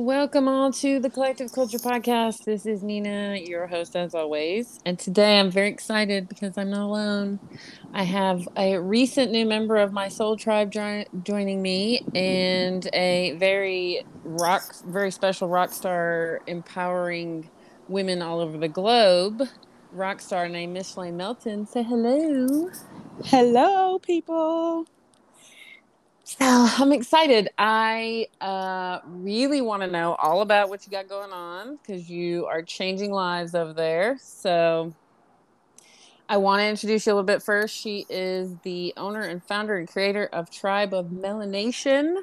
Welcome all to the Collective Culture Podcast. This is Nina, your host as always. And today I'm very excited because I'm not alone. I have a recent new member of my soul tribe jo- joining me and a very rock, very special rock star empowering women all over the globe. Rock star named Mischlane Melton. Say hello. Hello, people. So I'm excited. I uh, really want to know all about what you got going on because you are changing lives over there. So I want to introduce you a little bit first. She is the owner and founder and creator of Tribe of Melanation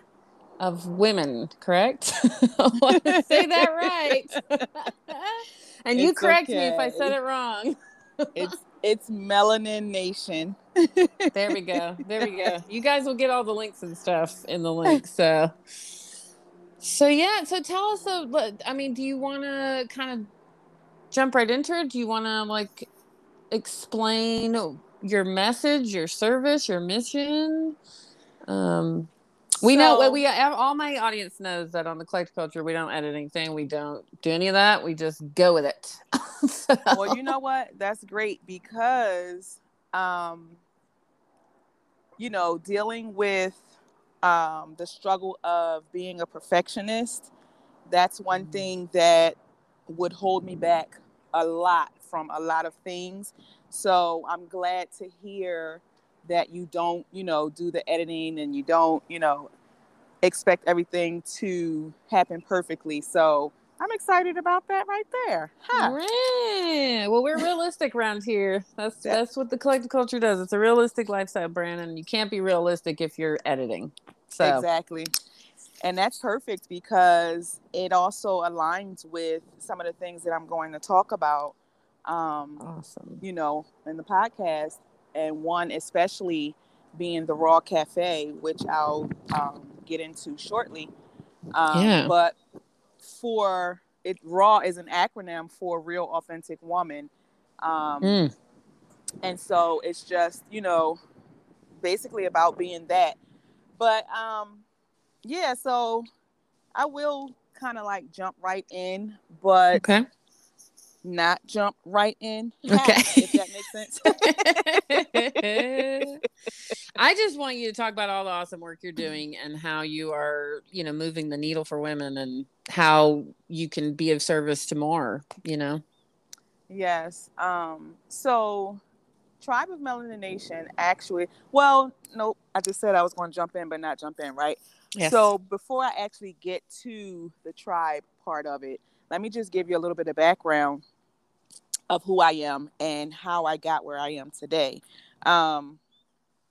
of Women, correct? I want to say that right. and you It's correct me if I said it wrong. It's it's Melanin Nation. There we go. There we go. You guys will get all the links and stuff in the link. So, so yeah. So tell us. A, what- I mean, do you want to kind of jump right into it? Do you want to like explain your message, your service, your mission? Um, we know So- we all my audience knows that on the collect culture we don't edit anything. We don't do any of that. We just go with it. So- well, you know what? That's great because um you know, dealing with um the struggle of being a perfectionist, that's one Mhm. thing that would hold me back a lot from a lot of things. So, I'm glad to hear that you don't, you know, do the editing and you don't, you know, expect everything to happen perfectly. So, I'm excited about that right there. Huh. Yeah. Well, we're realistic around here. That's Yeah. that's what the collective culture does. It's a realistic lifestyle brand, and you can't be realistic if you're editing. So Exactly. And that's perfect because it also aligns with some of the things that I'm going to talk about, um, awesome. you know, in the podcast. And one, especially being the Raw Cafe, which I'll um, get into shortly. Um, Yeah. But for it, RAW is an acronym for Real Authentic Woman. Um, Mm. and so it's just you know basically about being that but um yeah so i will kind of like jump right in but Okay. Not jump right in Okay. if that makes sense I just want you to talk about all the awesome work you're doing and how you are, you know, moving the needle for women and how you can be of service to more, you know. yes um so tribe of melanin nation actually well nope i just said i was going to jump in but not jump in right Yes. So before I actually get to the tribe part of it, let me just give you a little bit of background of who I am and how I got where I am today. Um,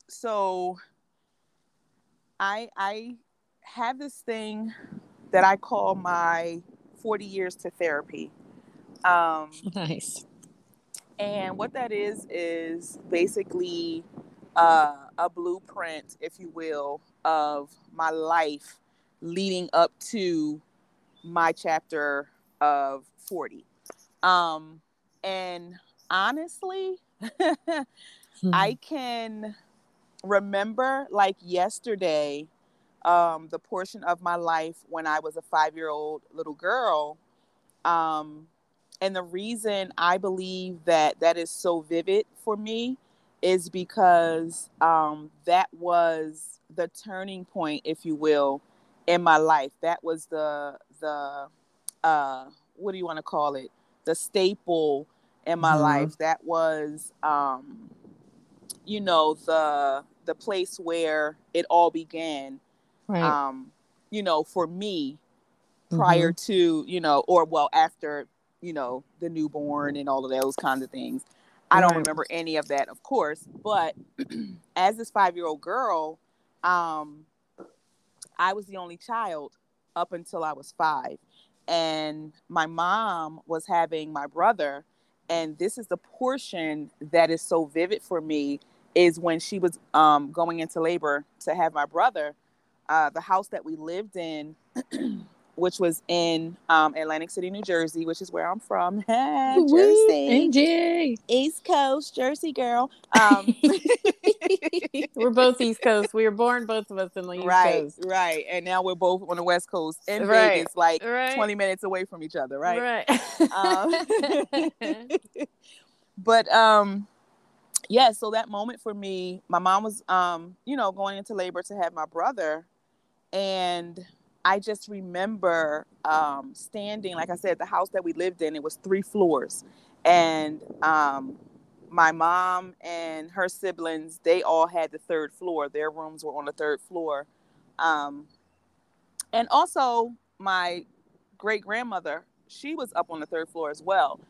so I I have this thing that I call my 40 years to therapy. Um, nice. and what that is is basically uh, a blueprint, if you will, of my life leading up to my chapter of 40. Um, and honestly, I can remember like yesterday um, the portion of my life when I was a five year old little girl. Um, and the reason I believe that that is so vivid for me is because um, that was the turning point, if you will, in my life. That was the the uh, what do you want to call it? The staple in my Mhm. life. That was um, you know the the place where it all began. right. Um, you know, for me, prior to you know, or well after you know the newborn and all of those kinds of things. I don't remember any of that, of course. But as this five year old girl, um, I was the only child up until I was five. And my mom was having my brother. And this is the portion that is so vivid for me is when she was um, going into labor to have my brother. Uh, the house that we lived in which was in um, Atlantic City, New Jersey, which is where I'm from. Hey Jersey, NJ. East Coast, Jersey girl. Um, we're both East Coast. We were born, both of us in the East right, Coast. Right, and now we're both on the West Coast in Right, Vegas, like right. 20 minutes away from each other, right? Right. Um, but um yeah so that moment for me my mom was um you know going into labor to have my brother and i just remember um standing like i said the house that we lived in it was three floors. And um my mom and her siblings they all had the third floor. Their rooms were on the third floor. Um and also my great grandmother she was up on the third floor as well.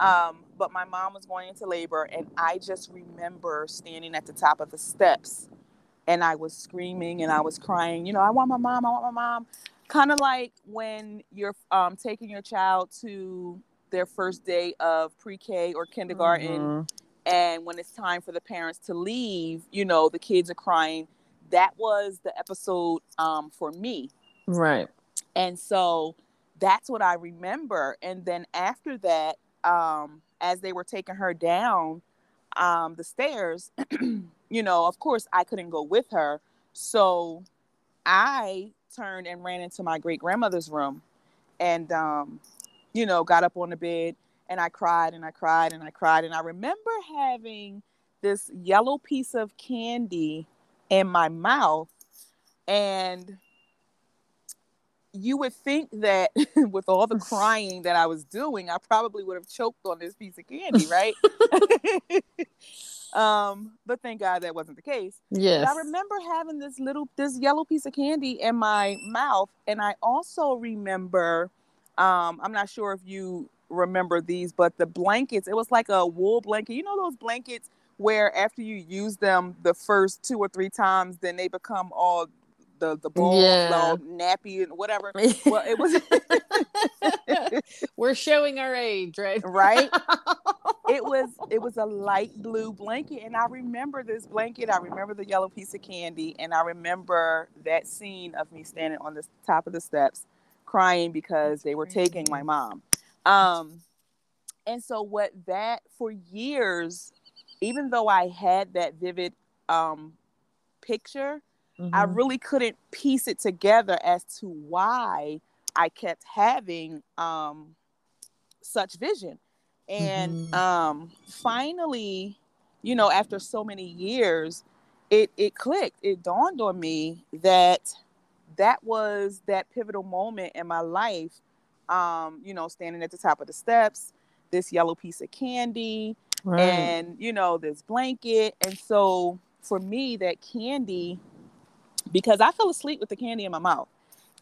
Um, but my mom was going into labor, and I just remember standing at the top of the steps and I was screaming and I was crying, you know, I want my mom, I want my mom. Kind of like when you're um, taking your child to their first day of pre K or kindergarten, Mhm. and when it's time for the parents to leave, you know, the kids are crying. That was the episode um, for me. Right. And so that's what I remember. And then after that, um, as they were taking her down um, the stairs, you know, of course, I couldn't go with her. So I turned and ran into my great grandmother's room and, um, you know, got up on the bed and I cried and I cried and I cried. And I remember having this yellow piece of candy in my mouth. And you would think that with all the crying that I was doing, I probably would have choked on this piece of candy, right? um, but thank God that wasn't the case. Yes. But I remember having this little this yellow piece of candy in my mouth, and I also remember, um, I'm not sure if you remember these, but the blankets. It was like a wool blanket. You know those blankets where after you use them the first two or three times, then they become all the the balls Yeah. all nappy and whatever. Well, it was We're showing our age, right? right. It was it was a light blue blanket, and I remember this blanket. I remember the yellow piece of candy, and I remember that scene of me standing on the top of the steps, crying because they were taking my mom. Um, and so what that for years, even though I had that vivid um picture, I Mhm. really couldn't piece it together as to why I kept having um, such vision. And Mhm. um, finally, you know, after so many years, it it clicked. It dawned on me that that was that pivotal moment in my life. Um, you know, standing at the top of the steps, this yellow piece of candy, Right. and you know this blanket and so for me that candy because i fell asleep with the candy in my mouth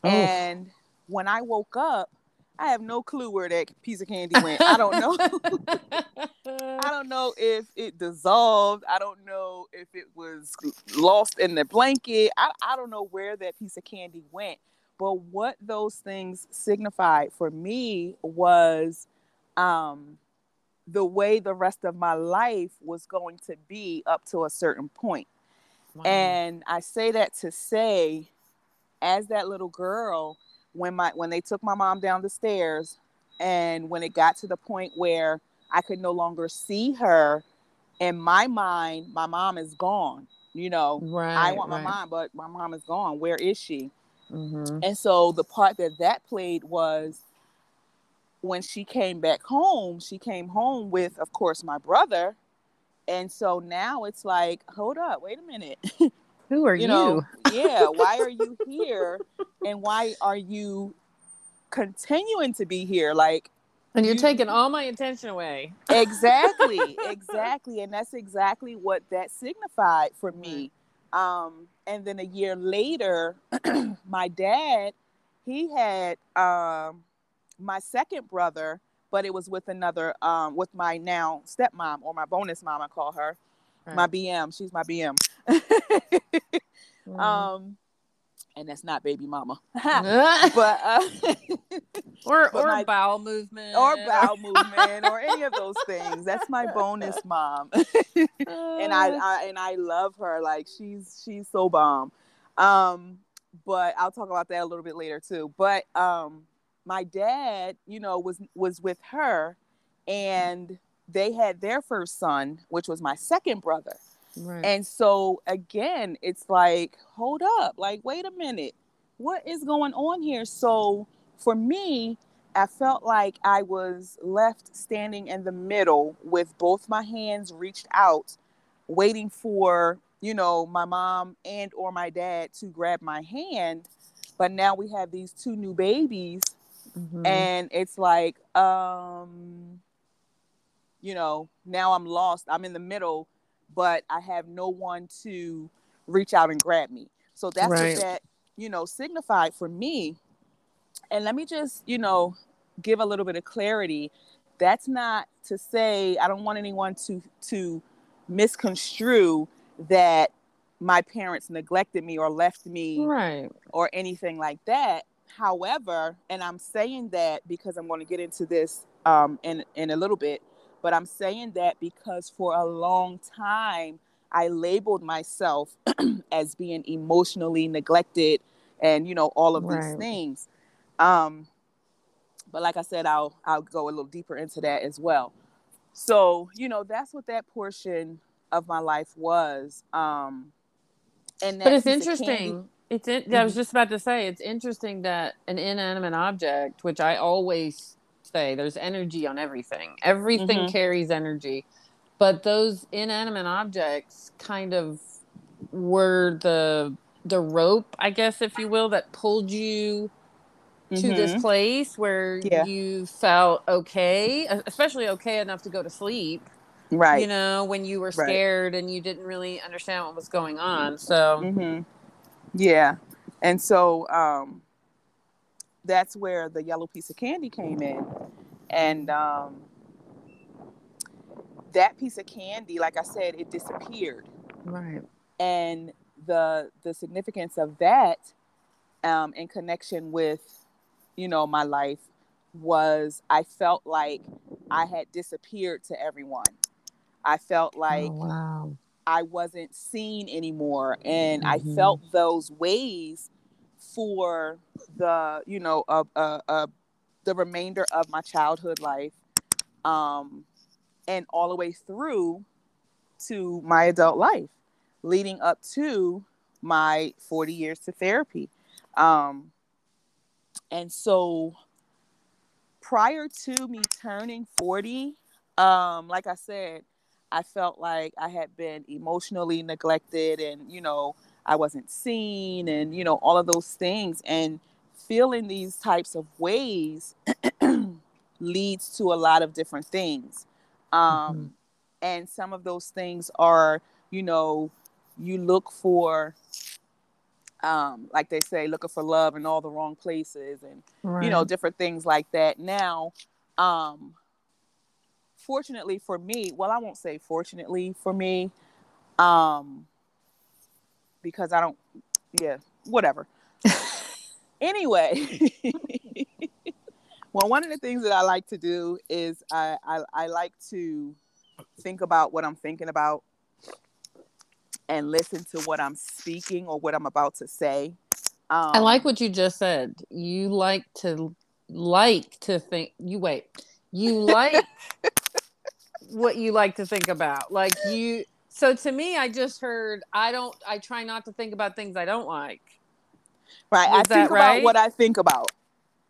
and when i woke up i have no clue where that piece of candy went. I don't know. I don't know if it dissolved. I don't know if it was lost in the blanket. I, I don't know where that piece of candy went. But what those things signified for me was um the way the rest of my life was going to be up to a certain point. Wow. And I say that to say, as that little girl, when my when they took my mom down the stairs, and when it got to the point where I could no longer see her, in my mind, my mom is gone. You know, right, I want my right. mom, but my mom is gone. Where is she? Mhm. And so the part that that played was when she came back home, she came home with, of course, my brother. And so now it's like, hold up, wait a minute. Who are you you? know, yeah, why are you here? And why are you continuing to be here? Like, and you're you- taking all my attention away. exactly exactly and that's exactly what that signified for me um and then a year later my dad he had um my second brother but it was with another um with my now stepmom or my bonus mom i call her my bm she's my bm Mhm. um and that's not baby mama but uh or but or my- bowel movement or bowel movement or any of those things that's my bonus mom and I, I and I love her. Like she's she's so bomb. Um, but I'll talk about that a little bit later too. But um, my dad, you know, was was with her, and they had their first son, which was my second brother. Right. And so again, it's like, hold up, like, wait a minute, what is going on here? So for me, I felt like I was left standing in the middle with both my hands reached out, waiting for, you know, my mom and or my dad to grab my hand. But now we have these two new babies mm-hmm. and it's like um you know, now I'm lost. I'm in the middle, but I have no one to reach out and grab me. So that's right. what that, you know, signified for me. And let me just, you know, give a little bit of clarity. That's not to say I don't want anyone to to misconstrue that my parents neglected me or left me right or anything like that however and i'm saying that because i'm going to get into this um, in in a little bit but I'm saying that because for a long time, I labeled myself as being emotionally neglected and, you know, all of right. these things. Um, but like I said, I'll, I'll go a little deeper into that as well. So, you know, that's what that portion of my life was. Um, and but it's interesting. It's in. I was mm-hmm. just about to say it's interesting that an inanimate object, which I always say there's energy on everything. Everything mm-hmm. carries energy. But those inanimate objects kind of were the the rope, I guess if you will, that pulled you to mm-hmm. this place where yeah. you felt okay, especially okay enough to go to sleep. Right. You know, when you were scared right. and you didn't really understand what was going on. So mm-hmm. Yeah. And so um that's where the yellow piece of candy came in. And um, that piece of candy, like I said, it disappeared. Right. And the the significance of that um, in connection with, you know, my life was I felt like I had disappeared to everyone. I felt like oh, wow. I wasn't seen anymore. And mm-hmm. I felt those ways for the you know uh, uh, uh, the remainder of my childhood life um, and all the way through to my adult life leading up to my 40 years to therapy. Um, and so prior to me turning 40 um, like i said i felt like i had been emotionally neglected and you know I wasn't seen and you know all of those things and feeling these types of ways leads to a lot of different things. Um, mm-hmm. and some of those things are you know you look for um, like they say looking for love in all the wrong places and right. you know different things like that now um, fortunately for me well i won't say fortunately for me um, because I don't, yeah, whatever. anyway, well, one of the things that I like to do is I, I, I like to think about what I'm thinking about and listen to what I'm speaking or what I'm about to say. Um, I like what you just said. You like to like to think. You wait. You like what you like to think about. Like you so to me, I just heard I don't. I try not to think about things I don't like. Right. I think right? about what I think about.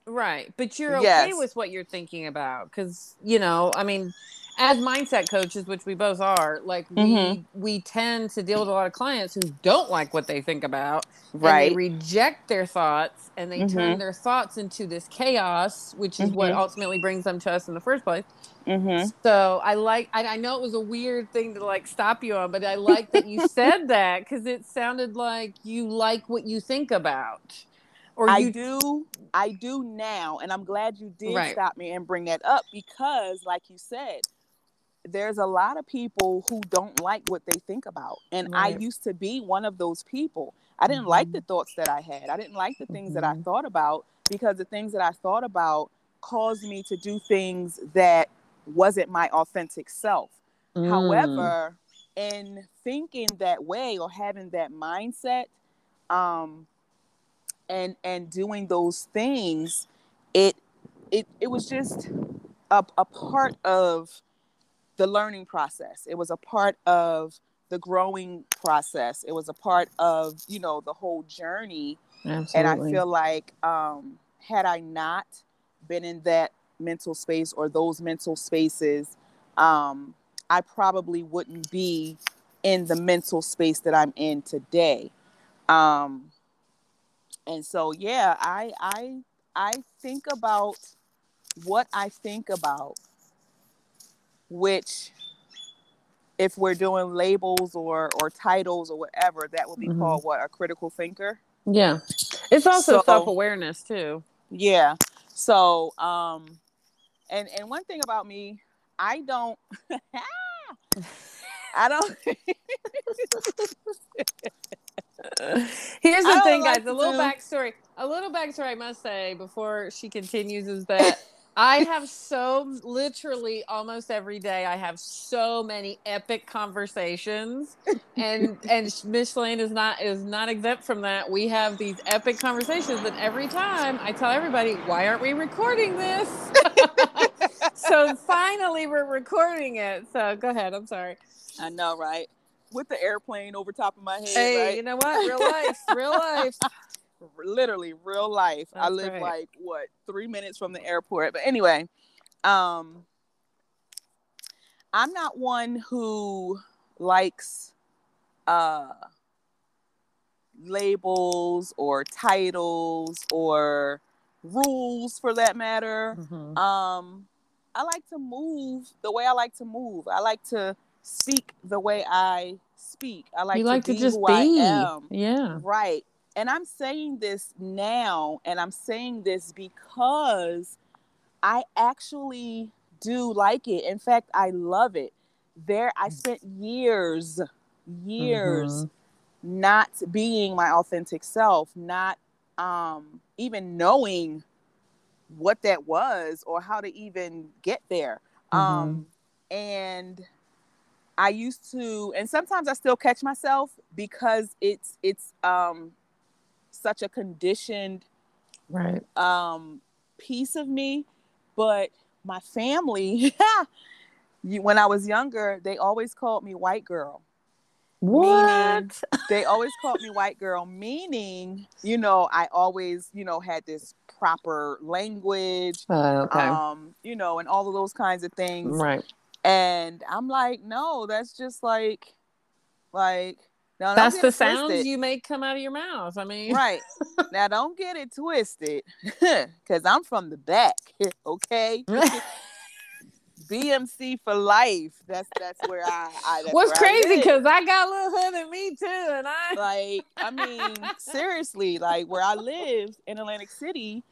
Right, but you're okay yes. with what you're thinking about because you know. I mean, as mindset coaches, which we both are, like mm-hmm. we we tend to deal with a lot of clients who don't like what they think about, right? they reject their thoughts and they mm-hmm. turn their thoughts into this chaos, which is mm-hmm. what ultimately brings them to us in the first place. Mm-hmm. So I like, I, I, know it was a weird thing to like stop you on, but I like that you said that because it sounded like you like what you think about. Or I do, I do now, and I'm glad you did right. stop me and bring that up because, like you said, there's a lot of people who don't like what they think about, and right. I used to be one of those people. I didn't mm-hmm. like the thoughts that I had. I didn't like the things mm-hmm. that I mm-hmm. thought about because the things that I thought about caused me to do things that wasn't my authentic self. Mm. However, in thinking that way or having that mindset, um, and and doing those things it it it was just a, a part of the learning process. It was a part of the growing process. It was a part of you know the whole journey. Absolutely. and i feel like um had i not been in that mental space or those mental spaces um i probably wouldn't be in the mental space that i'm in today. Um and so yeah i i i think about what i think about which if we're doing labels or or titles or whatever that would be mm-hmm. called what a critical thinker yeah it's also so, self-awareness too yeah so um and and one thing about me i don't i don't Here's the thing, guys. A little do... backstory. A little backstory I must say before she continues is that I have so literally almost every day I have so many epic conversations and and Mischlane is not is not exempt from that. We have these epic conversations and every time I tell everybody, why aren't we recording this? so finally we're recording it. So go ahead. I'm sorry. I know, right? with the airplane over top of my head. Hey, right? you know what? Real life, real life. Literally, real life. That's I live right. like what three minutes from the airport. But anyway, um, I'm not one who likes uh labels or titles or rules for that matter. Mm-hmm. Um, I like to move the way I like to move. I like to speak the way I speak. I like, you to, like be to just who be. I am. Yeah. Right. And I'm saying this now, and I'm saying this because I actually do like it. In fact, I love it. There, I spent years, years mm-hmm. not being my authentic self, not um, even knowing what that was or how to even get there. Mm-hmm. Um, and I used to, and sometimes I still catch myself because it's it's um such a conditioned right um piece of me. But my family, when I was younger, they always called me white girl. What? They always called me white girl, meaning, you know, I always, you know, had this proper language, uh, okay. um, you know, and all of those kinds of things. Right. And I'm like, no, that's just like, like, now that's the sounds you make come out of your mouth. I mean, right now, don't get it twisted, because I'm from the back. Okay. BMC for life. That's that's where I. I that's What's crazy because I, I, got a little hood in me too, and I like. I mean, seriously, like where I live in Atlantic City,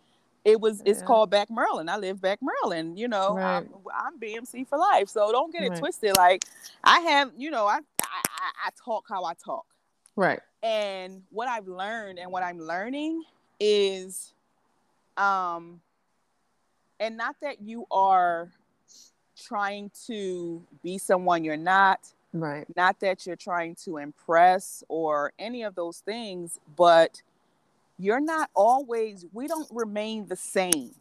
it was it's called back Maryland. I live back Maryland. You know, right. I'm, I'm, BMC for life. So don't get it right. twisted. Like I have, you know, I, I I talk how I talk. Right. And what I've learned and what I'm learning is, um, and not that you are trying to be someone you're not. Right. Not that you're trying to impress or any of those things, but you're not always we don't remain the same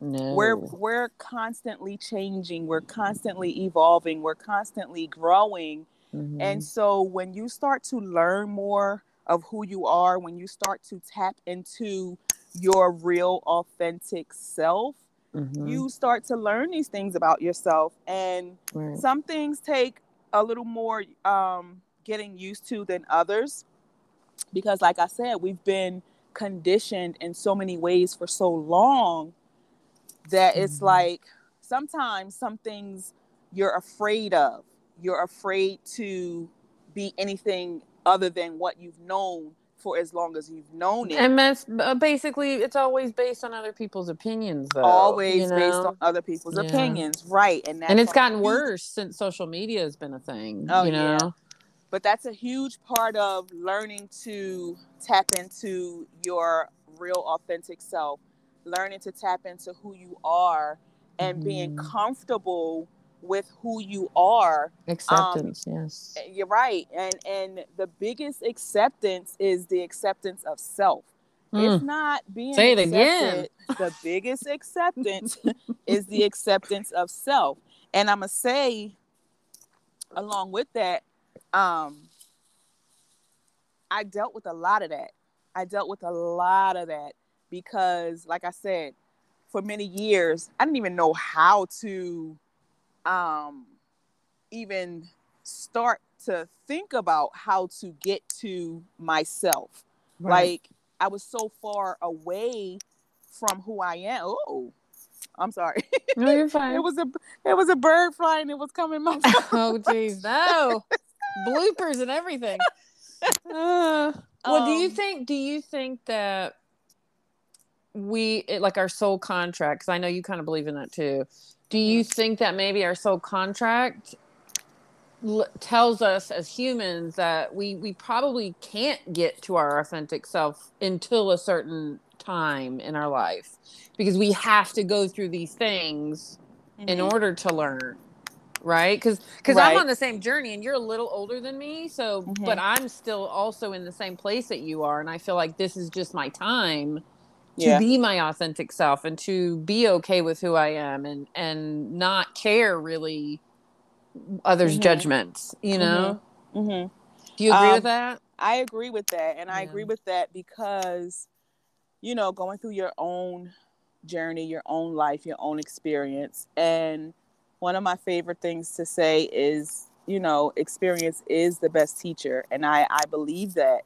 no. we're we're constantly changing we're constantly evolving we're constantly growing mm-hmm. and so when you start to learn more of who you are when you start to tap into your real authentic self mm-hmm. you start to learn these things about yourself and right. some things take a little more um, getting used to than others because like i said we've been conditioned in so many ways for so long that it's mm-hmm. like sometimes some things you're afraid of. You're afraid to be anything other than what you've known for as long as you've known it. And that's uh, basically it's always based on other people's opinions though. Always you know? based on other people's yeah. opinions, right? And and it's gotten worse since social media has been a thing. Oh, you know. Yeah but that's a huge part of learning to tap into your real authentic self learning to tap into who you are and mm-hmm. being comfortable with who you are acceptance um, yes you're right and and the biggest acceptance is the acceptance of self Mm. It's not being Say it again. The biggest acceptance is the acceptance of self. And I'm gonna say along with that, um, I dealt with a lot of that. I dealt with a lot of that because, like I said, for many years, I didn't even know how to um, even start to think about how to get to myself. Right. Like I was so far away from who I am. Oh, I'm sorry. No, you're fine. it was a it was a bird flying. It was coming my. oh, jeez, no bloopers and everything. Uh, well, um, do you um, think? Do you think that we it, like our soul contract? Because I know you kind of believe in that too. Do you think that maybe our soul contract l- tells us as humans that we we probably can't get to our authentic self until a certain time in our life because we have to go through these things mm-hmm. in order to learn right because because right. i'm on the same journey and you're a little older than me so mm-hmm. but i'm still also in the same place that you are and i feel like this is just my time to yeah. be my authentic self and to be okay with who i am and and not care really others' mm-hmm. judgments, you know? Mm-hmm. mm-hmm. Do you agree um, with that? I agree with that. And yeah. I agree with that because, you know, going through your own journey, your own life, your own experience. And one of my favorite things to say is, you know, experience is the best teacher. And I, I believe that.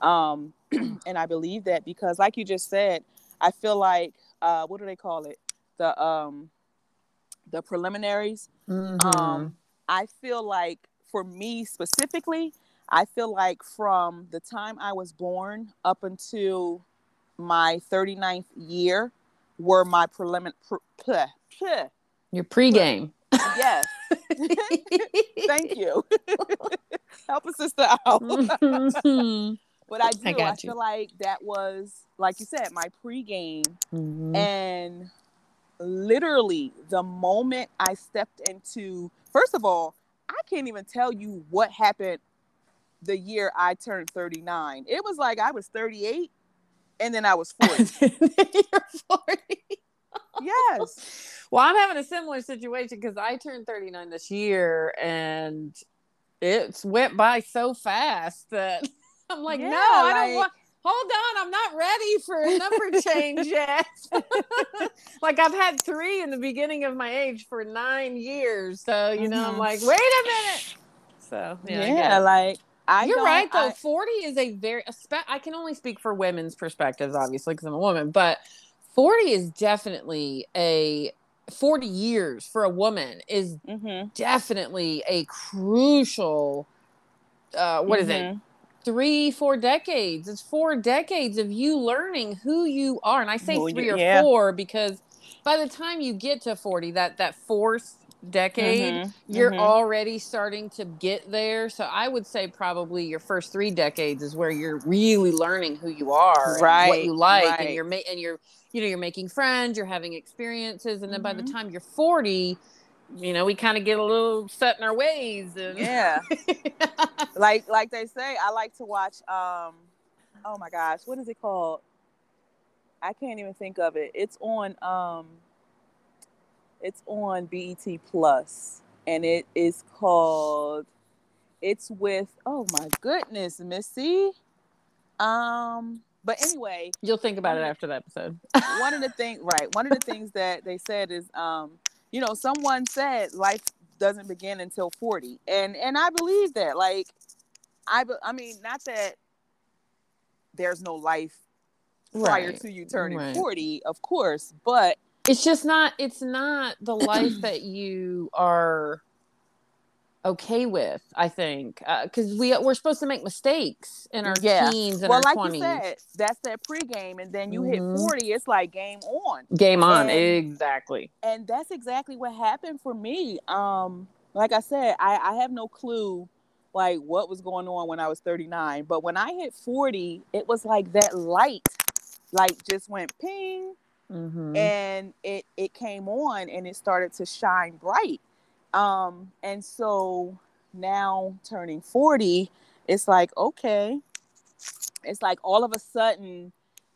Um, and I believe that because, like you just said, I feel like, uh, what do they call it? The, um, the preliminaries. Mm-hmm. Um, I feel like for me specifically, I feel like from the time I was born up until my 39th year were my preliminary. Pre- Your pregame. Yes. Thank you. Help a sister out. But I do. I, I feel like that was, like you said, my pregame. Mm-hmm. And literally, the moment I stepped into First of all, I can't even tell you what happened the year I turned 39. It was like I was 38 and then I was 40. You're 40. yes. Well, I'm having a similar situation because I turned 39 this year and it went by so fast that I'm like, yeah, no, I don't want hold on, I'm not ready for a number change yet. like I've had three in the beginning of my age for nine years. So, you know, mm-hmm. I'm like, wait a minute. So yeah, yeah like I You're right though. I, 40 is a very I can only speak for women's perspectives, obviously, because I'm a woman, but 40 is definitely a 40 years for a woman is mm-hmm. definitely a crucial uh what mm-hmm. is it mm-hmm three, four decades. It's four decades of you learning who you are. And I say well, three or yeah. four because by the time you get to 40, that that fourth decade, mm-hmm, you're mm-hmm. already starting to get there. So I would say probably your first three decades is where you're really learning who you are, right? what you like, right. and you're ma- and you're you know you're making friends, you're having experiences, and then mm-hmm. by the mm-hmm. time you're 40 you know, we kind of get a little set in our ways. And... Yeah. like like they say, I like to watch um oh my gosh, what is it called? I can't even think of it. It's on um it's on BET Plus and it is called it's with oh my goodness, Missy. Um but anyway, you'll think about it after the episode. one of the things right, one of the things that they said is um you know, someone said life doesn't begin until 40. And and I believe that. Like I I mean, not that there's no life prior right. to you turning right. 40, of course, but it's just not it's not the life that you are okay with i think because uh, we we're supposed to make mistakes in our yeah. teens and well, our like 20s. you said that's that pregame and then you mm-hmm. hit 40 it's like game on game on and, exactly and that's exactly what happened for me um like i said i i have no clue like what was going on when i was 39 but when i hit 40 it was like that light like just went ping mm-hmm. and it it came on and it started to shine bright um, and so now turning 40, it's like, okay, it's like all of a sudden,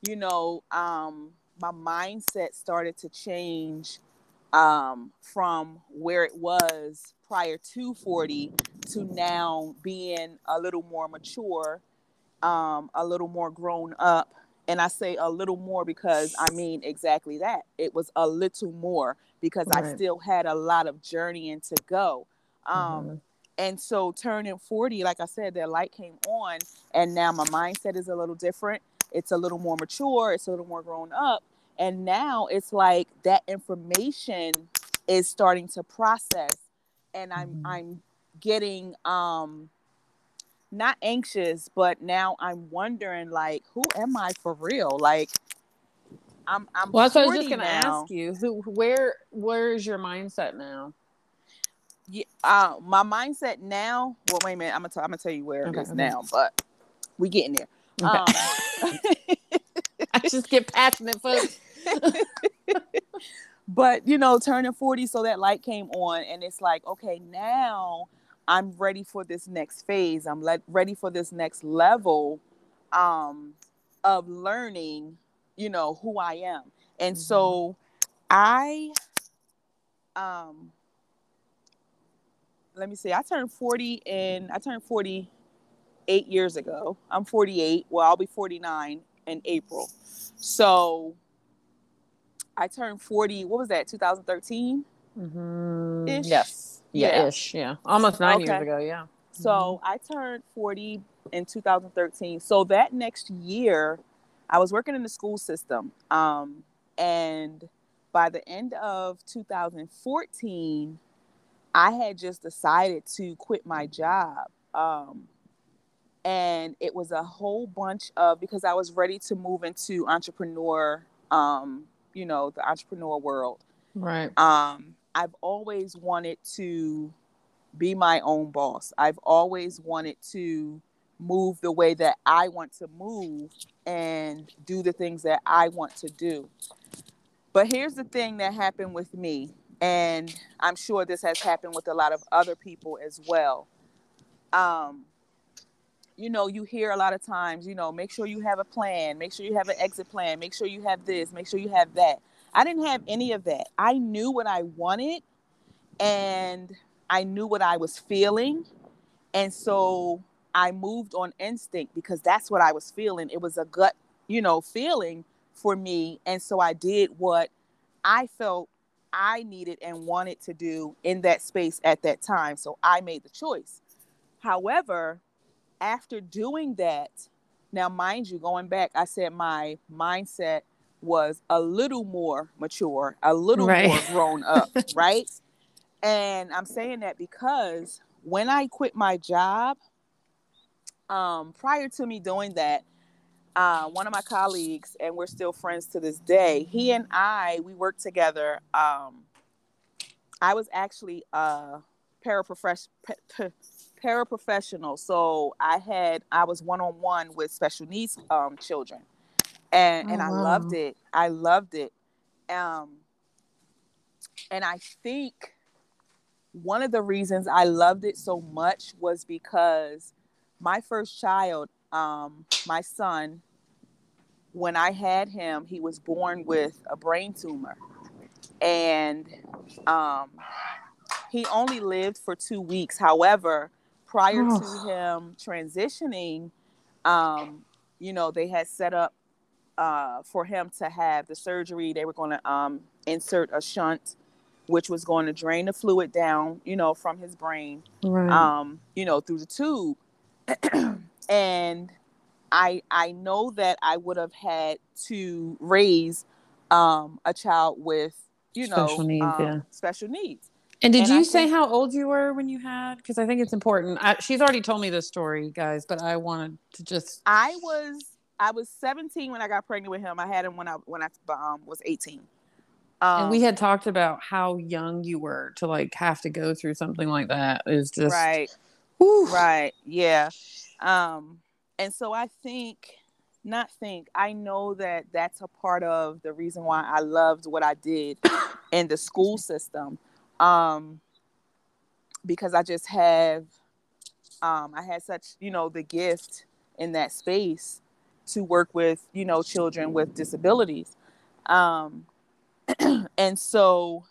you know, um, my mindset started to change um, from where it was prior to 40 to now being a little more mature, um, a little more grown up. And I say a little more because I mean exactly that. It was a little more because right. I still had a lot of journeying to go. Um, mm-hmm. And so turning 40, like I said, that light came on, and now my mindset is a little different. It's a little more mature, it's a little more grown up. And now it's like that information is starting to process and I'm mm-hmm. I'm getting um not anxious, but now I'm wondering like who am I for real? Like I'm I'm Well, so I was just gonna now. ask you, who where where is your mindset now? Yeah, uh, my mindset now. Well, wait a minute. I'm gonna t- I'm gonna tell you where okay, it is okay. now, but we getting there. Okay. Um, I just get passionate, folks. but you know, turning 40, so that light came on, and it's like, okay, now I'm ready for this next phase. I'm le- ready for this next level um, of learning, you know, who I am. And mm-hmm. so I, um, let me see, I turned 40 and I turned 48 years ago. I'm 48. Well, I'll be 49 in April. So I turned 40, what was that, 2013? Mm-hmm. Yes. Yeah, yeah, ish. Yeah. Almost nine okay. years ago. Yeah. So mm-hmm. I turned 40 in 2013. So that next year, I was working in the school system. Um, and by the end of 2014, I had just decided to quit my job. Um, and it was a whole bunch of because I was ready to move into entrepreneur, um, you know, the entrepreneur world. Right. Um, I've always wanted to be my own boss. I've always wanted to move the way that I want to move and do the things that I want to do. But here's the thing that happened with me, and I'm sure this has happened with a lot of other people as well. Um, you know, you hear a lot of times, you know, make sure you have a plan, make sure you have an exit plan, make sure you have this, make sure you have that. I didn't have any of that. I knew what I wanted and I knew what I was feeling. And so I moved on instinct because that's what I was feeling. It was a gut, you know, feeling for me. And so I did what I felt I needed and wanted to do in that space at that time. So I made the choice. However, after doing that, now mind you, going back, I said my mindset was a little more mature, a little right. more grown up, right? And I'm saying that because when I quit my job, um, prior to me doing that, uh, one of my colleagues, and we're still friends to this day, he and I, we worked together. Um, I was actually a paraprofessional paraprofessional. So I had I was one on one with special needs um, children, and oh, and I wow. loved it. I loved it. Um, and I think one of the reasons I loved it so much was because my first child, um, my son, when I had him, he was born with a brain tumor, and um, he only lived for two weeks. However, prior oh. to him transitioning, um, you know, they had set up uh, for him to have the surgery. They were going to um, insert a shunt, which was going to drain the fluid down, you know, from his brain, right. um, you know, through the tube. and I I know that I would have had to raise um, a child with, you know, special needs, um, yeah. special needs. And did and you I say think, how old you were when you had? Because I think it's important. I, she's already told me this story, guys, but I wanted to just. I was I was 17 when I got pregnant with him. I had him when I when I um, was 18. Um, and we had talked about how young you were to like have to go through something like that. Is just right, whew. right, yeah. Um, and so I think, not think, I know that that's a part of the reason why I loved what I did in the school system um, because I just have, um, I had such, you know, the gift in that space. To work with you know children with disabilities. Um, and so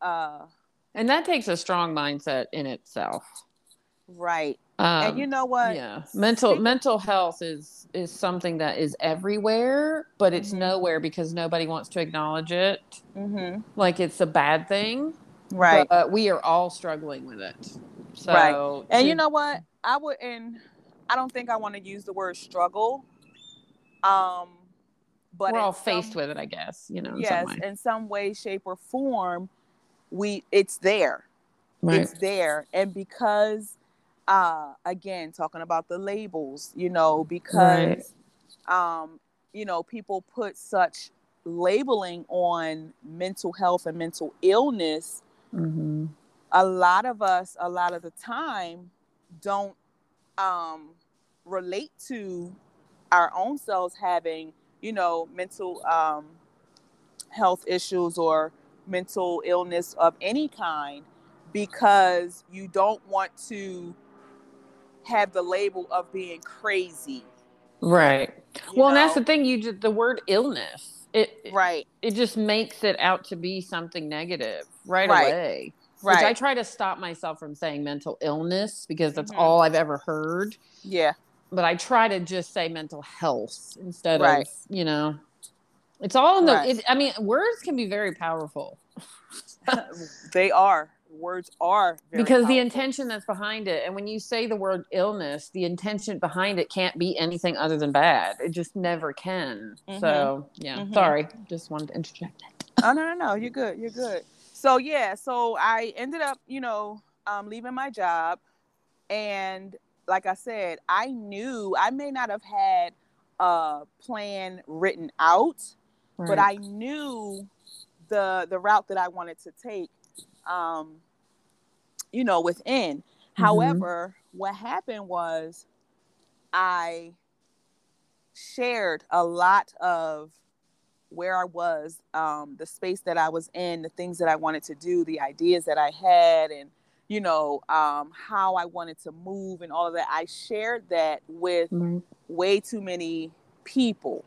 uh, and that takes a strong mindset in itself. Right. Um, and you know what? yeah. Mental mental health is is something that is everywhere but it's mm-hmm. nowhere because nobody wants to acknowledge it. Mm-hmm. like it's a bad thing right. but we are all struggling with it. So right. And to, you know what? I wouldn't i don't think i want to use the word struggle um but we're all faced with it i guess you know yes in some, in some way shape or form we it's there right. it's there and because uh again talking about the labels you know because right. um you know people put such labeling on mental health and mental illness mm-hmm. a lot of us a lot of the time don't um relate to our own selves having you know mental um health issues or mental illness of any kind because you don't want to have the label of being crazy. Right. Well, know? and that's the thing. You just the word illness. It right. It just makes it out to be something negative right, right. away. Right. Which I try to stop myself from saying mental illness because that's mm-hmm. all I've ever heard. Yeah. But I try to just say mental health instead right. of you know. It's all in the. Right. It, I mean, words can be very powerful. they are words are because powerful. the intention that's behind it and when you say the word illness the intention behind it can't be anything other than bad it just never can mm-hmm. so yeah mm-hmm. sorry just wanted to interject oh no no no you're good you're good so yeah so i ended up you know um, leaving my job and like i said i knew i may not have had a plan written out right. but i knew the the route that i wanted to take um, you know, within. Mm-hmm. However, what happened was I shared a lot of where I was, um, the space that I was in, the things that I wanted to do, the ideas that I had, and you know um, how I wanted to move and all of that. I shared that with mm-hmm. way too many people,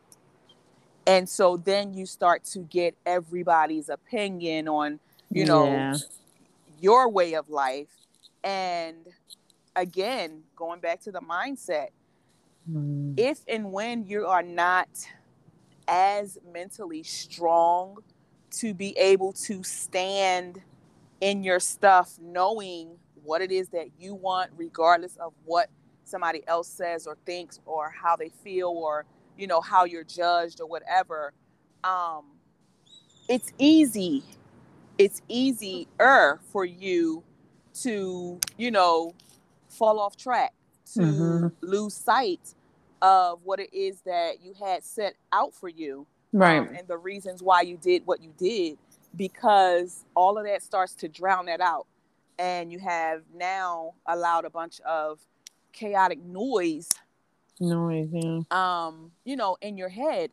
and so then you start to get everybody's opinion on you know, yeah. your way of life. And again, going back to the mindset, mm. if and when you are not as mentally strong to be able to stand in your stuff, knowing what it is that you want, regardless of what somebody else says or thinks or how they feel or you know how you're judged or whatever um it's easy it's easier for you to, you know, fall off track, to mm-hmm. lose sight of what it is that you had set out for you. Right. Um, and the reasons why you did what you did, because all of that starts to drown that out. And you have now allowed a bunch of chaotic noise. Noise, yeah. Um, you know, in your head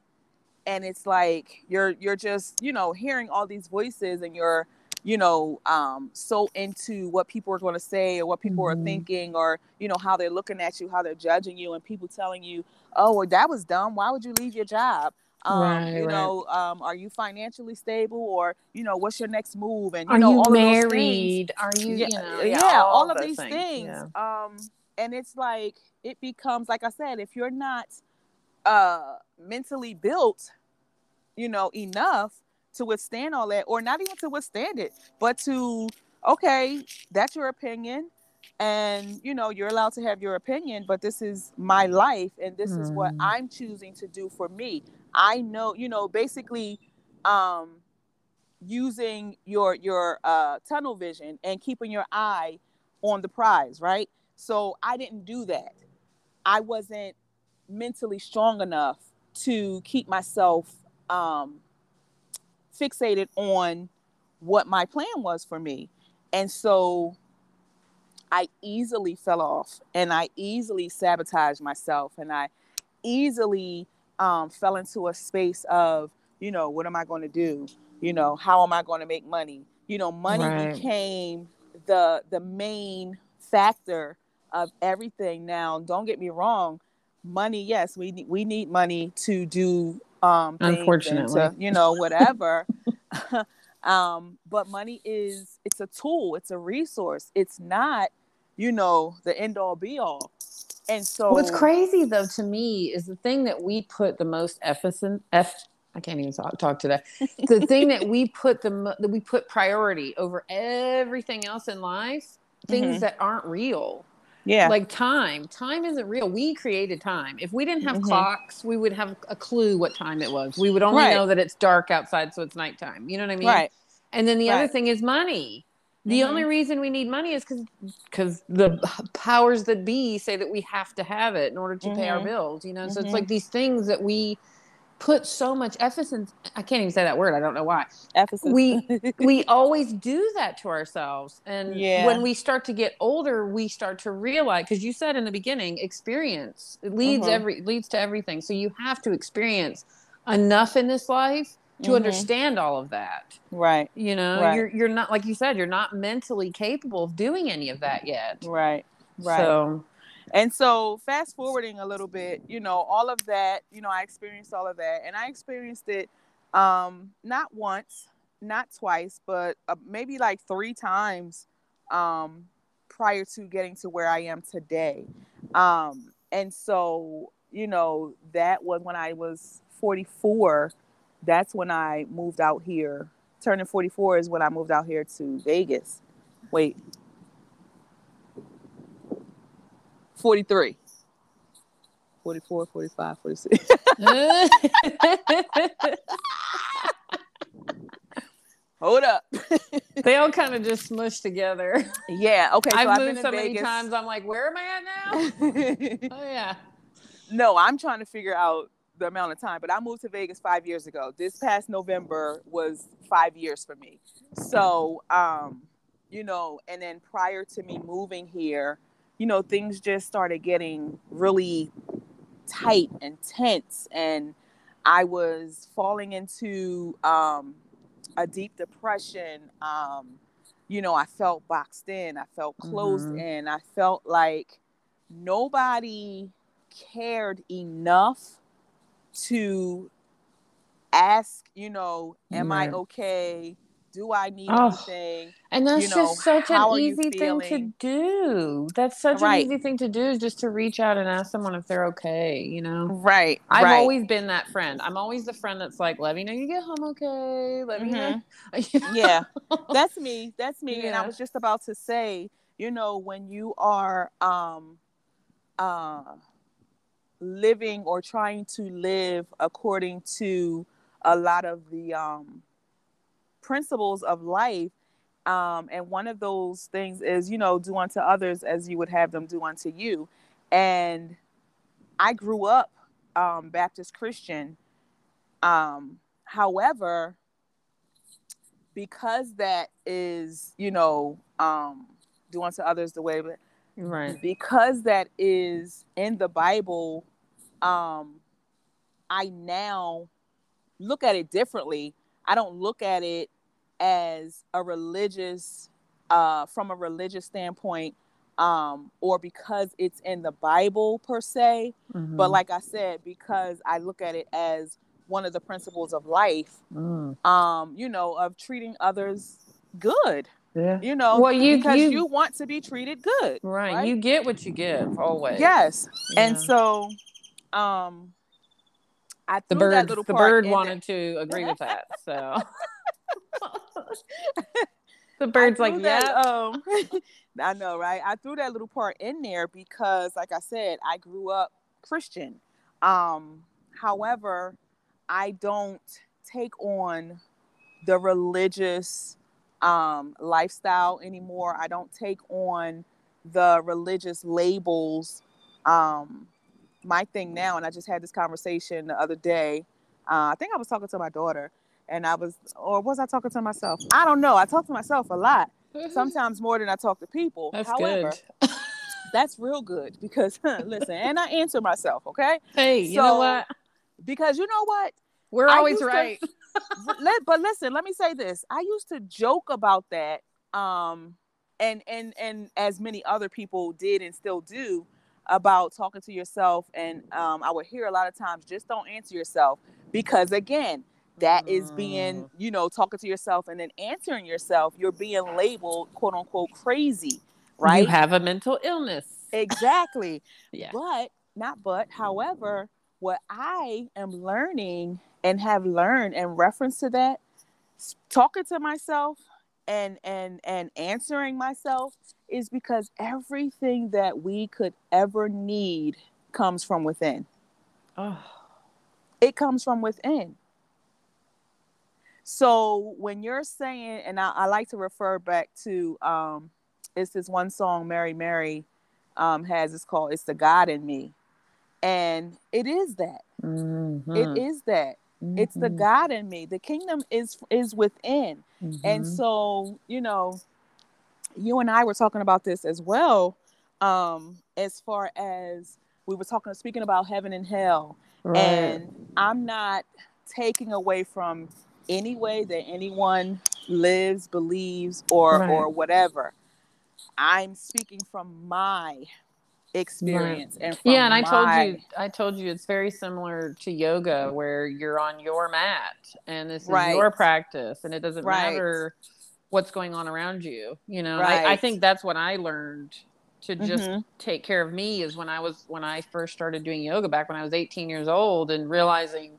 and it's like you're you're just you know hearing all these voices and you're you know um so into what people are going to say or what people mm-hmm. are thinking or you know how they're looking at you how they're judging you and people telling you oh well that was dumb why would you leave your job um, right, you right. know, um, are you financially stable, or you know, what's your next move? And you are know, you all married? Are you, yeah, you know, yeah, yeah all, all, of these things. things. Yeah. Um, and it's like it becomes, like I said, if you're not uh mentally built you know, enough to withstand all that, or not even to withstand it, but to, okay, that's your opinion. And, you know, you're allowed to have your opinion, but this is my life and this mm. is what hmm. I'm choosing to do for me. I know, you know, basically, um, using your your uh, tunnel vision and keeping your eye on the prize, right? So I didn't do that. I wasn't mentally strong enough to keep myself um, fixated on what my plan was for me. And so I easily fell off and I easily sabotaged myself and I easily um, fell into a space of, you know, what am I going to do? You know, how am I going to make money? You know, money right. became the the main factor of everything. Now, don't get me wrong, money, yes, we need we need money to do um unfortunately, to, you know, whatever. um, but money is it's a tool, it's a resource. It's not, you know, the end all be all. And so what's crazy though to me is the thing that we put the most emphasis F I can't even talk, talk today. The thing that we put the that we put priority over everything else in life, things mm-hmm. that aren't real. Yeah. Like time. Time isn't real. We created time. If we didn't have mm-hmm. clocks, we would have a clue what time it was. We would only right. know that it's dark outside, so it's nighttime. You know what I mean? Right. And then the right. other thing is money. The mm-hmm. only reason we need money is because because the powers that be say that we have to have it in order to pay our mm-hmm. bills. You know, so it's mm-hmm. like these things that we put so much emphasis i can't even say that word i don't know why emphasis we we always do that to ourselves and yeah. when we start to get older we start to realize because you said in the beginning experience it leads mm-hmm. every leads to everything so you have to experience enough in this life to mm-hmm. understand all of that right you know right. you're you're not like you said you're not mentally capable of doing any of that yet right right so and so, fast forwarding a little bit, you know, all of that, you know, I experienced all of that, and I experienced it um, not once, not twice, but uh, maybe like three times um, prior to getting to where I am today. Um, and so, you know, that was when I was 44. That's when I moved out here. Turning 44 is when I moved out here to Vegas. Wait, 43. 44, 45, 46. Hold up. they all kind of just smushed together. Yeah. Okay. So I've, I've moved so Vegas. many times. I'm like, where am I at now? oh yeah. No, I'm trying to figure out the amount of time, but I moved to Vegas five years ago. This past November was five years for me. So, um, you know, and then prior to me moving here, you know, things just started getting really tight and tense. And I was falling into um, a deep depression. Um, you know, I felt boxed in, I felt closed mm-hmm. in, I felt like nobody cared enough to ask, you know, am I okay? do I need oh, anything? And that's you know, just such an easy thing to do. That's such right. an easy thing to do is just to reach out and ask someone if they're okay, you know? Right. I've right. always been that friend. I'm always the friend that's like, let me know you get home okay. Let me mm-hmm. know. yeah. That's me. That's me. Yeah. And I was just about to say, you know, when you are um uh living or trying to live according to a lot of the um principles of life. Um, and one of those things is, you know, do unto others as you would have them do unto you. And I grew up um, Baptist Christian. Um, however, because that is, you know, um, do unto others the way, right? Because that is in the Bible, um, I now look at it differently. I don't look at it as a religious uh, from a religious standpoint um, or because it's in the bible per se mm-hmm. but like i said because i look at it as one of the principles of life mm. um, you know of treating others good yeah. You know, well, you because you, you want to be treated good, right. right? You get what you give always. Yes, yeah. and so, um, I the bird the bird wanted to agree with that, so the bird's like, that, yeah. Um, I know, right? I threw that little part in there because, like I said, I grew up Christian. Um, however, I don't take on the religious um, lifestyle anymore. I don't take on the religious labels. Um, my thing now, and I just had this conversation the other day. Uh, I think I was talking to my daughter and I was, or was I talking to myself? I don't know. I talk to myself a lot, sometimes more than I talk to people. That's However, good. that's real good because listen, and I answer myself. Okay. Hey, you know what? Because you know what? We're always right. To, let, but listen, let me say this. I used to joke about that, um, and and and as many other people did and still do, about talking to yourself and um, i would hear a lot of times just don't answer yourself because again that is being Mm. you know talking to yourself and then answering yourself you're being labeled quote unquote crazy right You have a mental illness. exactly Yeah. but not but however what i am learning and have learned in reference to that talking to myself and and and answering myself is because everything that we could ever need comes from within Oh. it comes from within so when you're saying and i, I like to refer back to um it's this one song mary mary um has it's called it's the god in me and it is that Mhm. it is that it's the Mhm. god in me the kingdom is is within and Mhm. so you know you and i were talking about this as well um as far as we were talking speaking about heaven and hell right. and i'm not taking away from any way that anyone lives believes or Right. or whatever i'm speaking from my experience and from yeah, and I told you, I told you, it's very similar to yoga, where you're on your mat, and this is Right. your practice, and it doesn't Right. matter what's going on around you. You know, And I, I think that's what I learned to just Mhm. take care of me is when I was when I first started doing yoga back when I was 18 years old, and realizing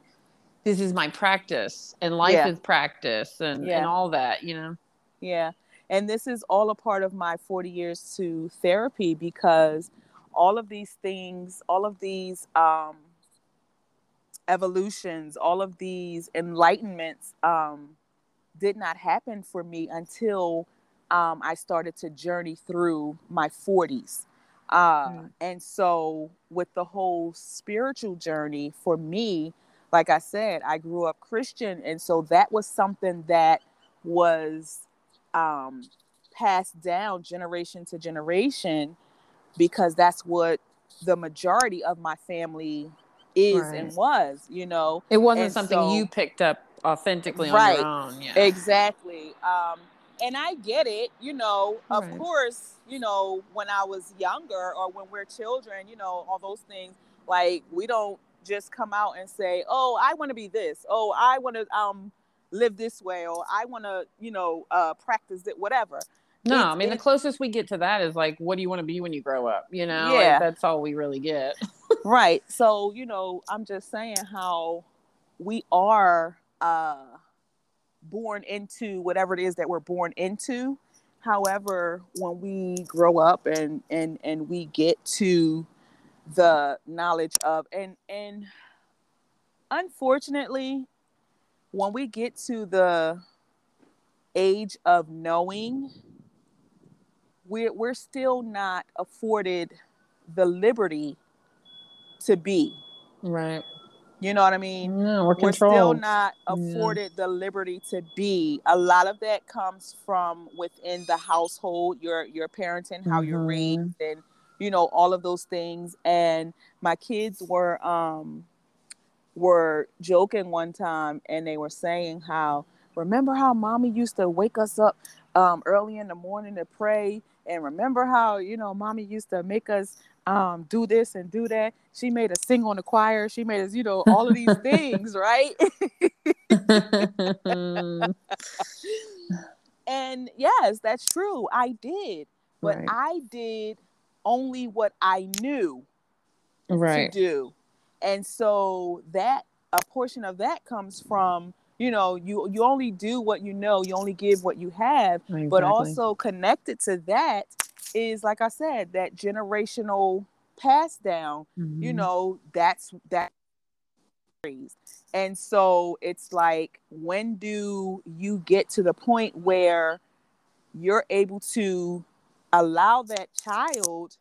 this is my practice, and life Yeah. is practice, and Yeah. and all that. You know. Yeah. And this is all a part of my 40 years to therapy because all of these things, all of these um, evolutions, all of these enlightenments um, did not happen for me until um, I started to journey through my 40s. Uh, Mm. And so, with the whole spiritual journey for me, like I said, I grew up Christian. And so that was something that was um, passed down generation to generation because that's what the majority of my family is and was, you know. It wasn't And something so- you picked up authentically on Right. your own. Yeah. Exactly. Um, and I get it, you know, of Right. course, you know, when I was younger or when we're children, you know, all those things, like we don't just come out and say, oh, I want to be this. Oh, I want to um, live this way. Or I want to, you know, uh, practice it, whatever. No, It's- I mean the closest we get to that is like, what do you want to be when you grow up? You know, Yeah. like, that's all we really get. right so you know i'm just saying how we are uh born into whatever it is that we're born into however when we grow up and and and we get to the knowledge of and and unfortunately when we get to the age of knowing we're we're still not afforded the liberty to be Right. You know what i mean? No, we're we're still not Yeah. afforded the liberty to be. A lot of that comes from within the household your your parenting how you're Mhm. raised and you know all of those things. And my kids were um were joking one time and they were saying how remember how mommy used to wake us up um early in the morning to pray? And remember how you know mommy used to make us um do this and do that. She made us sing on the choir. She made us you know all of these things right? And yes that's true. I did. But right. i did only what i knew right. to do. And so that a portion of that comes from you know you you only do what you know. You only give what you have. But also connected to that is like i said that generational pass down you Mhm. know that's that and so it's like when do you get to the point where you're able to allow that child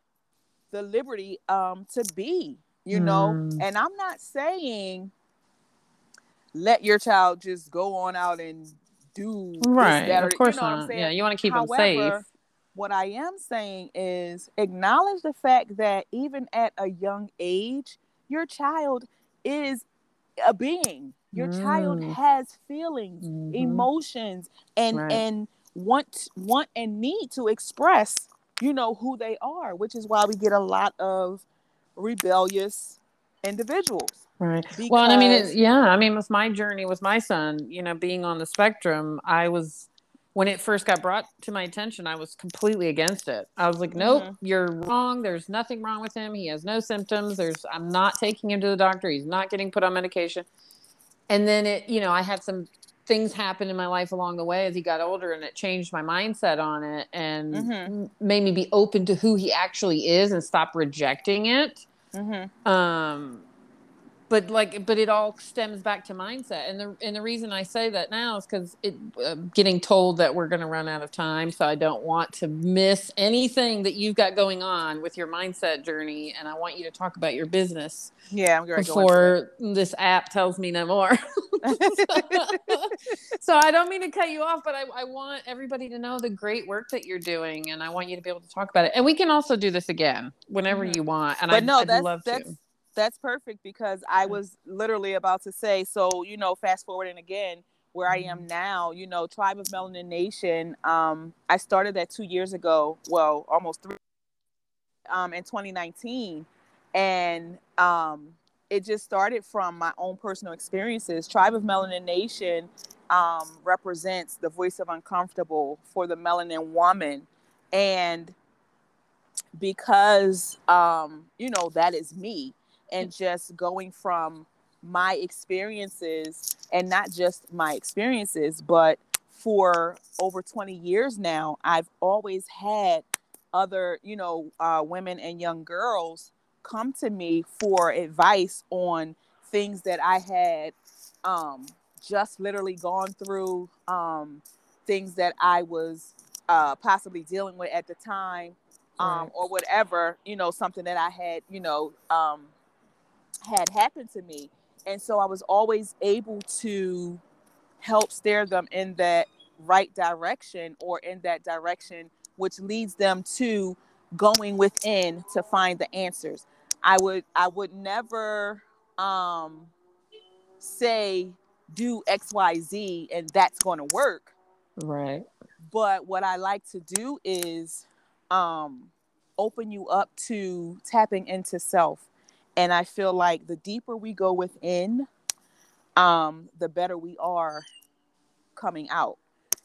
the liberty um to be you know Mm. and i'm not saying let your child just go on out and do this, Right. that, or- Of course you know not. Yeah, you want to keep them safe. What I am saying is acknowledge the fact that even at a young age, your child is a being. Your child Mm. has feelings, Mhm. emotions, and Right. and want want and need to express, you know, who they are, which is why we get a lot of rebellious individuals. Right. Because... Well, I mean, it, yeah, I mean, with my journey with my son, you know, being on the spectrum, I was when it first got brought to my attention, I was completely against it. I was like, nope, mm-hmm. you're wrong. There's nothing wrong with him. He has no symptoms. There's, I'm not taking him to the doctor. He's not getting put on medication. And then it, you know, I had some things happen in my life along the way as he got older and it changed my mindset on it and mm-hmm. made me be open to who he actually is and stop rejecting it. Mm-hmm. Um, but like but it all stems back to mindset and the and the reason i say that now is because it uh, getting told that we're going to run out of time so i don't want to miss anything that you've got going on with your mindset journey and i want you to talk about your business yeah i'm going before this app tells me no more. So i don't mean to cut you off but I, I want everybody to know the great work that you're doing and i want you to be able to talk about it and we can also do this again whenever mm-hmm. you want and but I, no I'd that's, love that's, to that's perfect because I was literally about to say, so you know, fast forwarding again, where I am mm-hmm. now, you know, Tribe of Melanin Nation. Um, I started that two years ago, well, almost three, um, in 2019, and um, it just started from my own personal experiences. Tribe of Melanin Nation um, represents the voice of uncomfortable for the melanin woman, and because um, you know that is me and just going from my experiences and not just my experiences, but for over 20 years now, I've always had other, you know, uh, women and young girls come to me for advice on things that I had um, just literally gone through, um, things that I was uh, possibly dealing with at the time, um, right. or whatever, you know, something that I had, you know, um, had happened to me. And so I was always able to help steer them in that right direction or in that direction which leads them to going within to find the answers. I would I would never um say do XYZ and that's going to work. Right. But what I like to do is um open you up to tapping into self and I feel like the deeper we go within, um, the better we are coming out.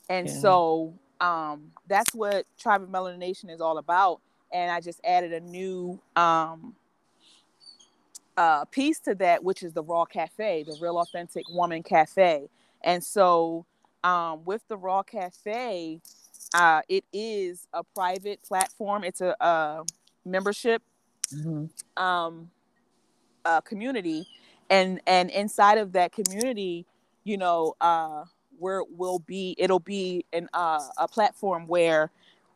And yeah. so um, that's what Tribe of Melanin Nation is all about. And I just added a new um, uh, piece to that, which is the Raw Cafe, the Real Authentic Woman Cafe. And so um, with the Raw Cafe, uh, it is a private platform. It's a, a membership mm-hmm. um, uh, community, and and inside of that community, you know, uh, where will be it'll be an uh, a platform where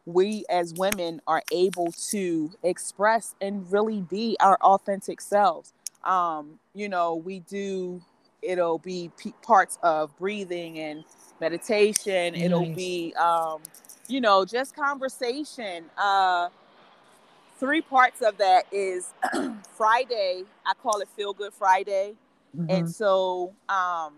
we as women are able to express and really be our authentic selves. Um, you know, we do. It'll be p- parts of breathing and meditation. Nice. It'll be, um, you know, just conversation. Uh, three parts of that is Friday. I call it Feel Good Friday, mm-hmm. and so um,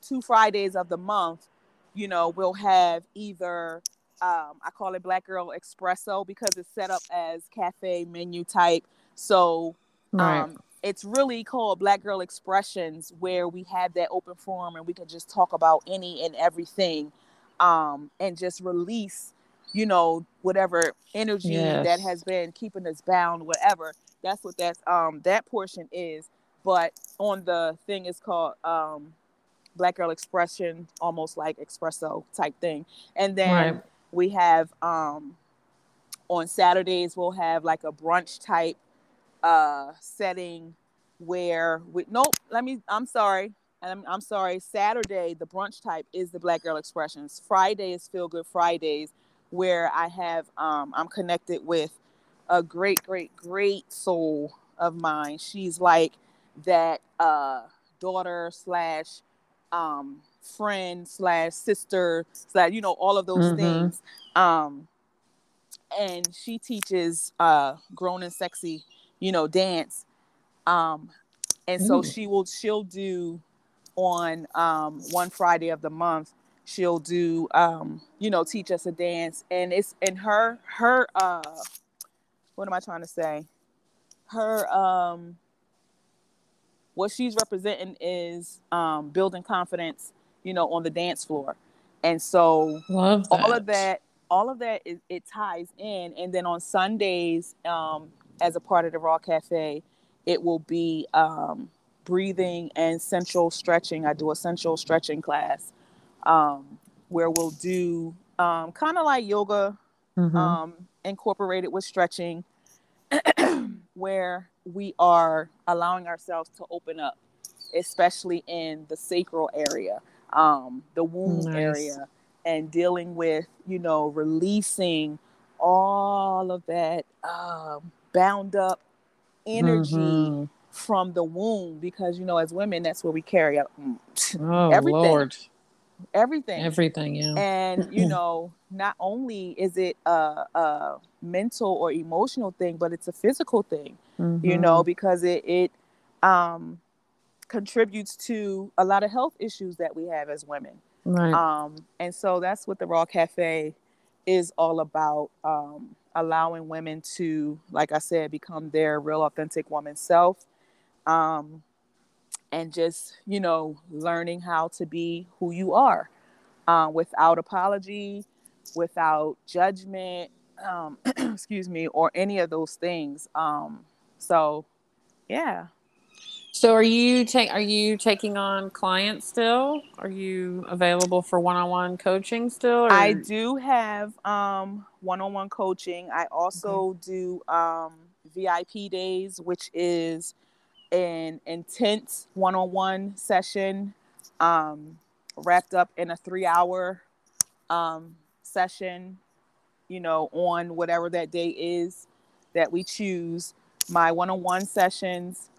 two Fridays of the month, you know, we'll have either um, I call it Black Girl Espresso because it's set up as cafe menu type. So right. um, it's really called Black Girl Expressions, where we have that open forum and we can just talk about any and everything um, and just release you know whatever energy yes. that has been keeping us bound whatever that's what that's um that portion is but on the thing is called um black girl expression almost like espresso type thing and then right. we have um on saturdays we'll have like a brunch type uh setting where we nope let me i'm sorry I'm, I'm sorry saturday the brunch type is the black girl expressions friday is feel good fridays where I have um, I'm connected with a great, great, great soul of mine. She's like that uh, daughter slash um, friend slash sister slash you know all of those mm-hmm. things. Um, and she teaches uh, grown and sexy, you know, dance. Um, and so Ooh. she will she'll do on um, one Friday of the month she'll do um, you know teach us a dance. And it's in her her uh what am i trying to say? Her um what she's representing is um building confidence you know on the dance floor. And so all of that all of that is, it ties in. And then on sundays um as a part of the raw cafe it will be um breathing and central stretching. I do a central stretching class um where we'll do um kind of like yoga Mhm. um, incorporated with stretching, where we are allowing ourselves to open up, especially in the sacral area, um, the womb Nice. area, and dealing with, you know, releasing all of that um, bound up energy Mhm. from the womb because, you know, as women, that's where we carry out Oh everything. Lord, everything everything. Yeah. and you know not only is it a, a mental or emotional thing but it's a physical thing you Mhm. know because it it um contributes to a lot of health issues that we have as women Right. um and so that's what the raw cafe is all about um allowing women to like i said become their real authentic woman self um and just you know learning how to be who you are uh, without apology without judgment um excuse me or any of those things um so yeah So are you take are you taking on clients still? Are you available for one-on-one coaching still? Or? I do have um, one-on-one coaching. I also do um, VIP days, which is an intense one-on-one session um, wrapped up in a three-hour um, session. You know, on whatever that day is that we choose. My one-on-one sessions.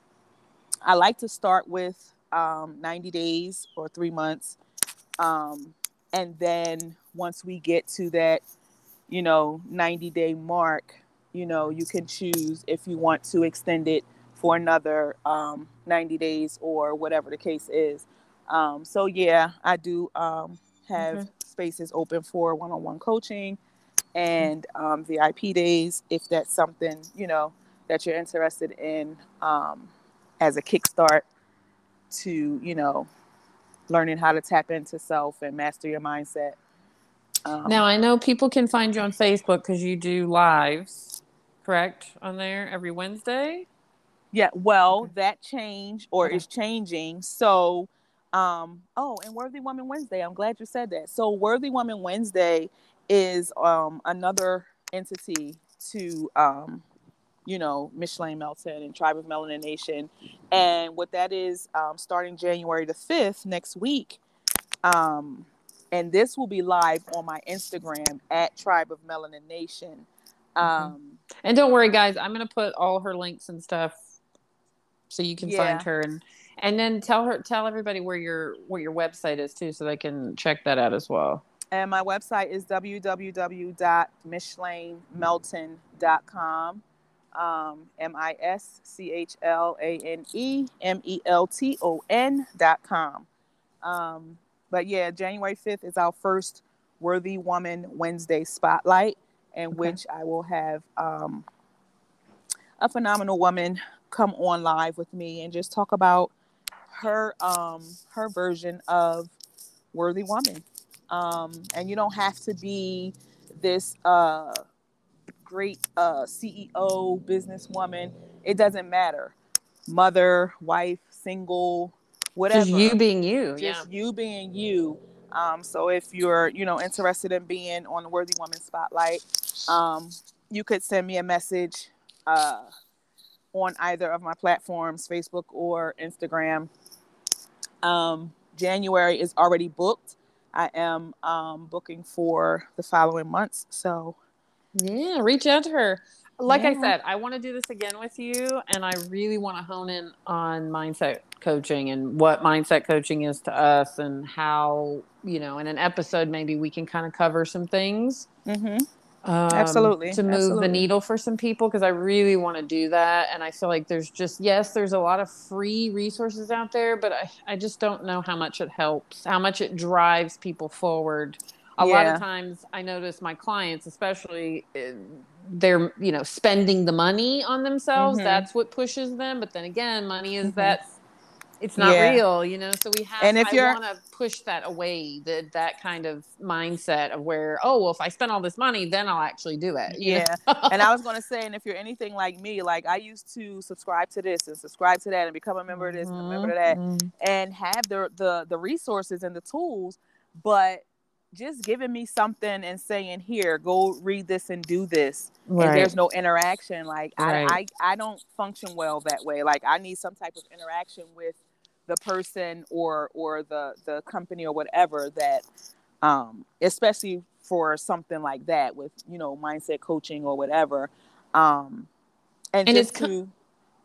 I like to start with um, 90 days or three months. Um, and then once we get to that you know 90 day mark you know you can choose if you want to extend it for another um, 90 days or whatever the case is um, so yeah i do um, have Okay. spaces open for one-on-one coaching and um, vip days if that's something you know that you're interested in um, as a kickstart to you know learning how to tap into self and master your mindset um, Now I know people can find you on Facebook because you do lives, correct? On there every Wednesday. Yeah, well, Okay. that change or Okay. is changing. So, um, oh, and Worthy Woman Wednesday. I'm glad you said that. So, Worthy Woman Wednesday is um another entity to um, you know, Mischlane Melton and Tribe of Melanin Nation, and what that is, um, starting January the fifth next week. Um, and this will be live on my Instagram at Tribe of Melanin Nation. Um, And don't worry, guys. I'm gonna put all her links and stuff so you can find her and and then tell her tell everybody where your where your website is too, so they can check that out as well. And my website is www.mischlanemelton.com. Um, M I S C H L A N E M E L T O N.com. Um, but yeah, January 5th is our first Worthy Woman Wednesday spotlight, in Okay. which I will have um, a phenomenal woman come on live with me and just talk about her um, her version of Worthy Woman um, and you don't have to be this uh, great uh, CEO, businesswoman. It doesn't matter. Mother, wife, single, whatever. Just you being you. yeah. You being you. Um, so if you're, you know, interested in being on the Worthy Woman Spotlight, um, you could send me a message uh, on either of my platforms, Facebook or Instagram. Um, January is already booked. I am um, booking for the following months. So Yeah, reach out to her. Like I said, I want to do this again with you, and I really want to hone in on mindset coaching and what mindset coaching is to us, and how you know, in an episode, maybe we can kind of cover some things. mhm. Um, Absolutely, to move the needle for some people because I really want to do that, and I feel like there's just yes, there's a lot of free resources out there, but I, I just don't know how much it helps, how much it drives people forward. A lot of times, I notice my clients, especially, eh, they're you know spending the money on themselves Mhm. that's what pushes them but then again money is Mhm. that it's not Yeah. real you know so we have And if i you're- want to push that away that that kind of mindset of where oh well if i spend all this money then i'll actually do it Yeah. and I was going to say, and if you're anything like me, like I used to subscribe to this and subscribe to that and become a member of this and a member of that Mhm. and have the, the, the resources and the tools, but just giving me something and saying, here, go read this and do this. And right there's no interaction. Like Right. I, I, I don't function well that way. Like I need some type of interaction with the person or, or the, the company or whatever that, um, especially for something like that with you know mindset coaching or whatever um and, And just it's to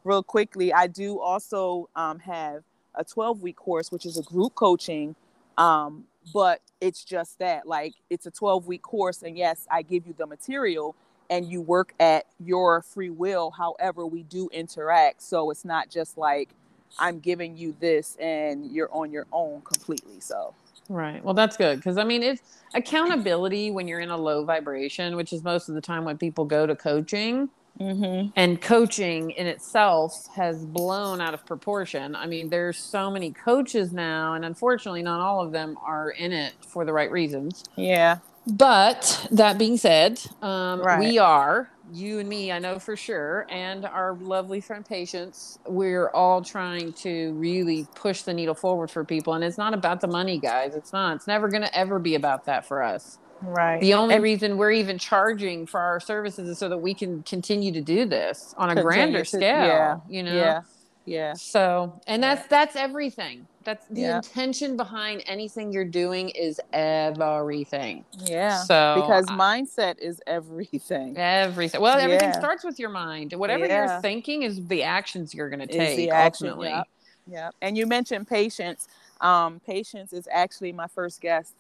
real quickly i do also um have a 12 week course which is a group coaching um but it's just that like it's a 12 week course and yes i give you the material and you work at your free will however we do interact. So it's not just like i'm giving you this and you're on your own completely so Right. Well, that's good because I mean, it's accountability when you're in a low vibration, which is most of the time when people go to coaching. mm-hmm. And coaching in itself has blown out of proportion. I mean, there's so many coaches now, and unfortunately, not all of them are in it for the right reasons. yeah But that being said, um, Right. we are, you and me, I know for sure, and our lovely friend Patience, we're all trying to really push the needle forward for people. And it's not about the money, guys. It's not. It's never going to ever be about that for us. right The only And- reason we're even charging for our services is so that we can continue to do this on a grander to- scale. yeah, You know? yeah yeah So, and that's that's everything. That's the Yeah. intention behind anything you're doing is everything. yeah So because I- mindset is everything everything. Well, everything Yeah. starts with your mind. Whatever Yeah. you're thinking is the actions you're going to take the action, ultimately. yeah. yeah and you mentioned patience um patience is actually my first guest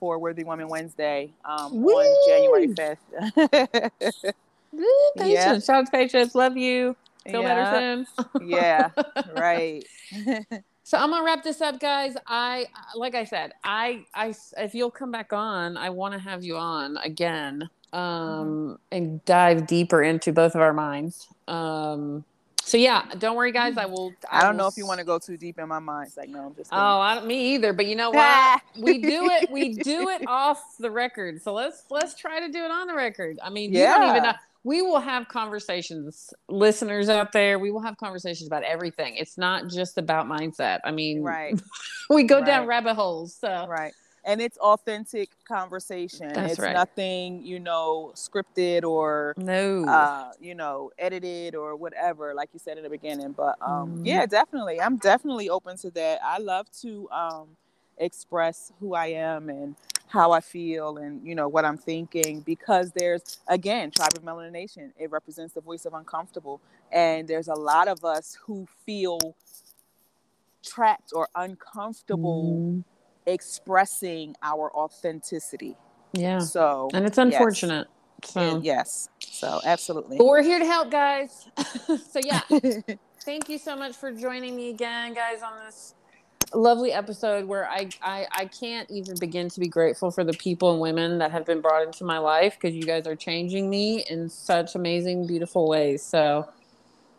for worthy woman wednesday um on january 5th Woo, Yeah. Patience. Shout out to patience. Love you. Feel better soon. yeah right So I'm gonna wrap this up, guys. I like I said, I I if you'll come back on, I want to have you on again, um, Mm-hmm. and dive deeper into both of our minds. Um, so yeah, don't worry, guys. I will. i don't will know if you want to go too deep in my mind it's like no i'm just kidding. Oh, I don't, me either. But you know what? we do it. We do it off the record. So let's let's try to do it on the record. I mean, you don't even know. We will have conversations, listeners out there. We will have conversations about everything. It's not just about mindset. I mean, right we go down rabbit holes. So right and it's authentic conversation That's it's right. nothing you know scripted or no. uh you know edited or whatever like you said in the beginning but um Mhm. yeah definitely i'm definitely open to that i love to um express who i am and how i feel and you know what i'm thinking because there's again tribe of melanin nation it represents the voice of uncomfortable and there's a lot of us who feel trapped or uncomfortable Mhm. expressing our authenticity Yeah. so And it's yes. unfortunate. So, And yes so absolutely but we're here to help, guys. so yeah, thank you so much for joining me again, guys, on this lovely episode where I, I I can't even begin to be grateful for the people and women that have been brought into my life because you guys are changing me in such amazing, beautiful ways. So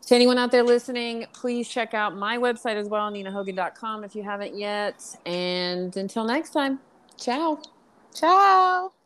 to anyone out there listening, please check out my website as well, ninahogan.com if you haven't yet. And until next time, ciao. Ciao.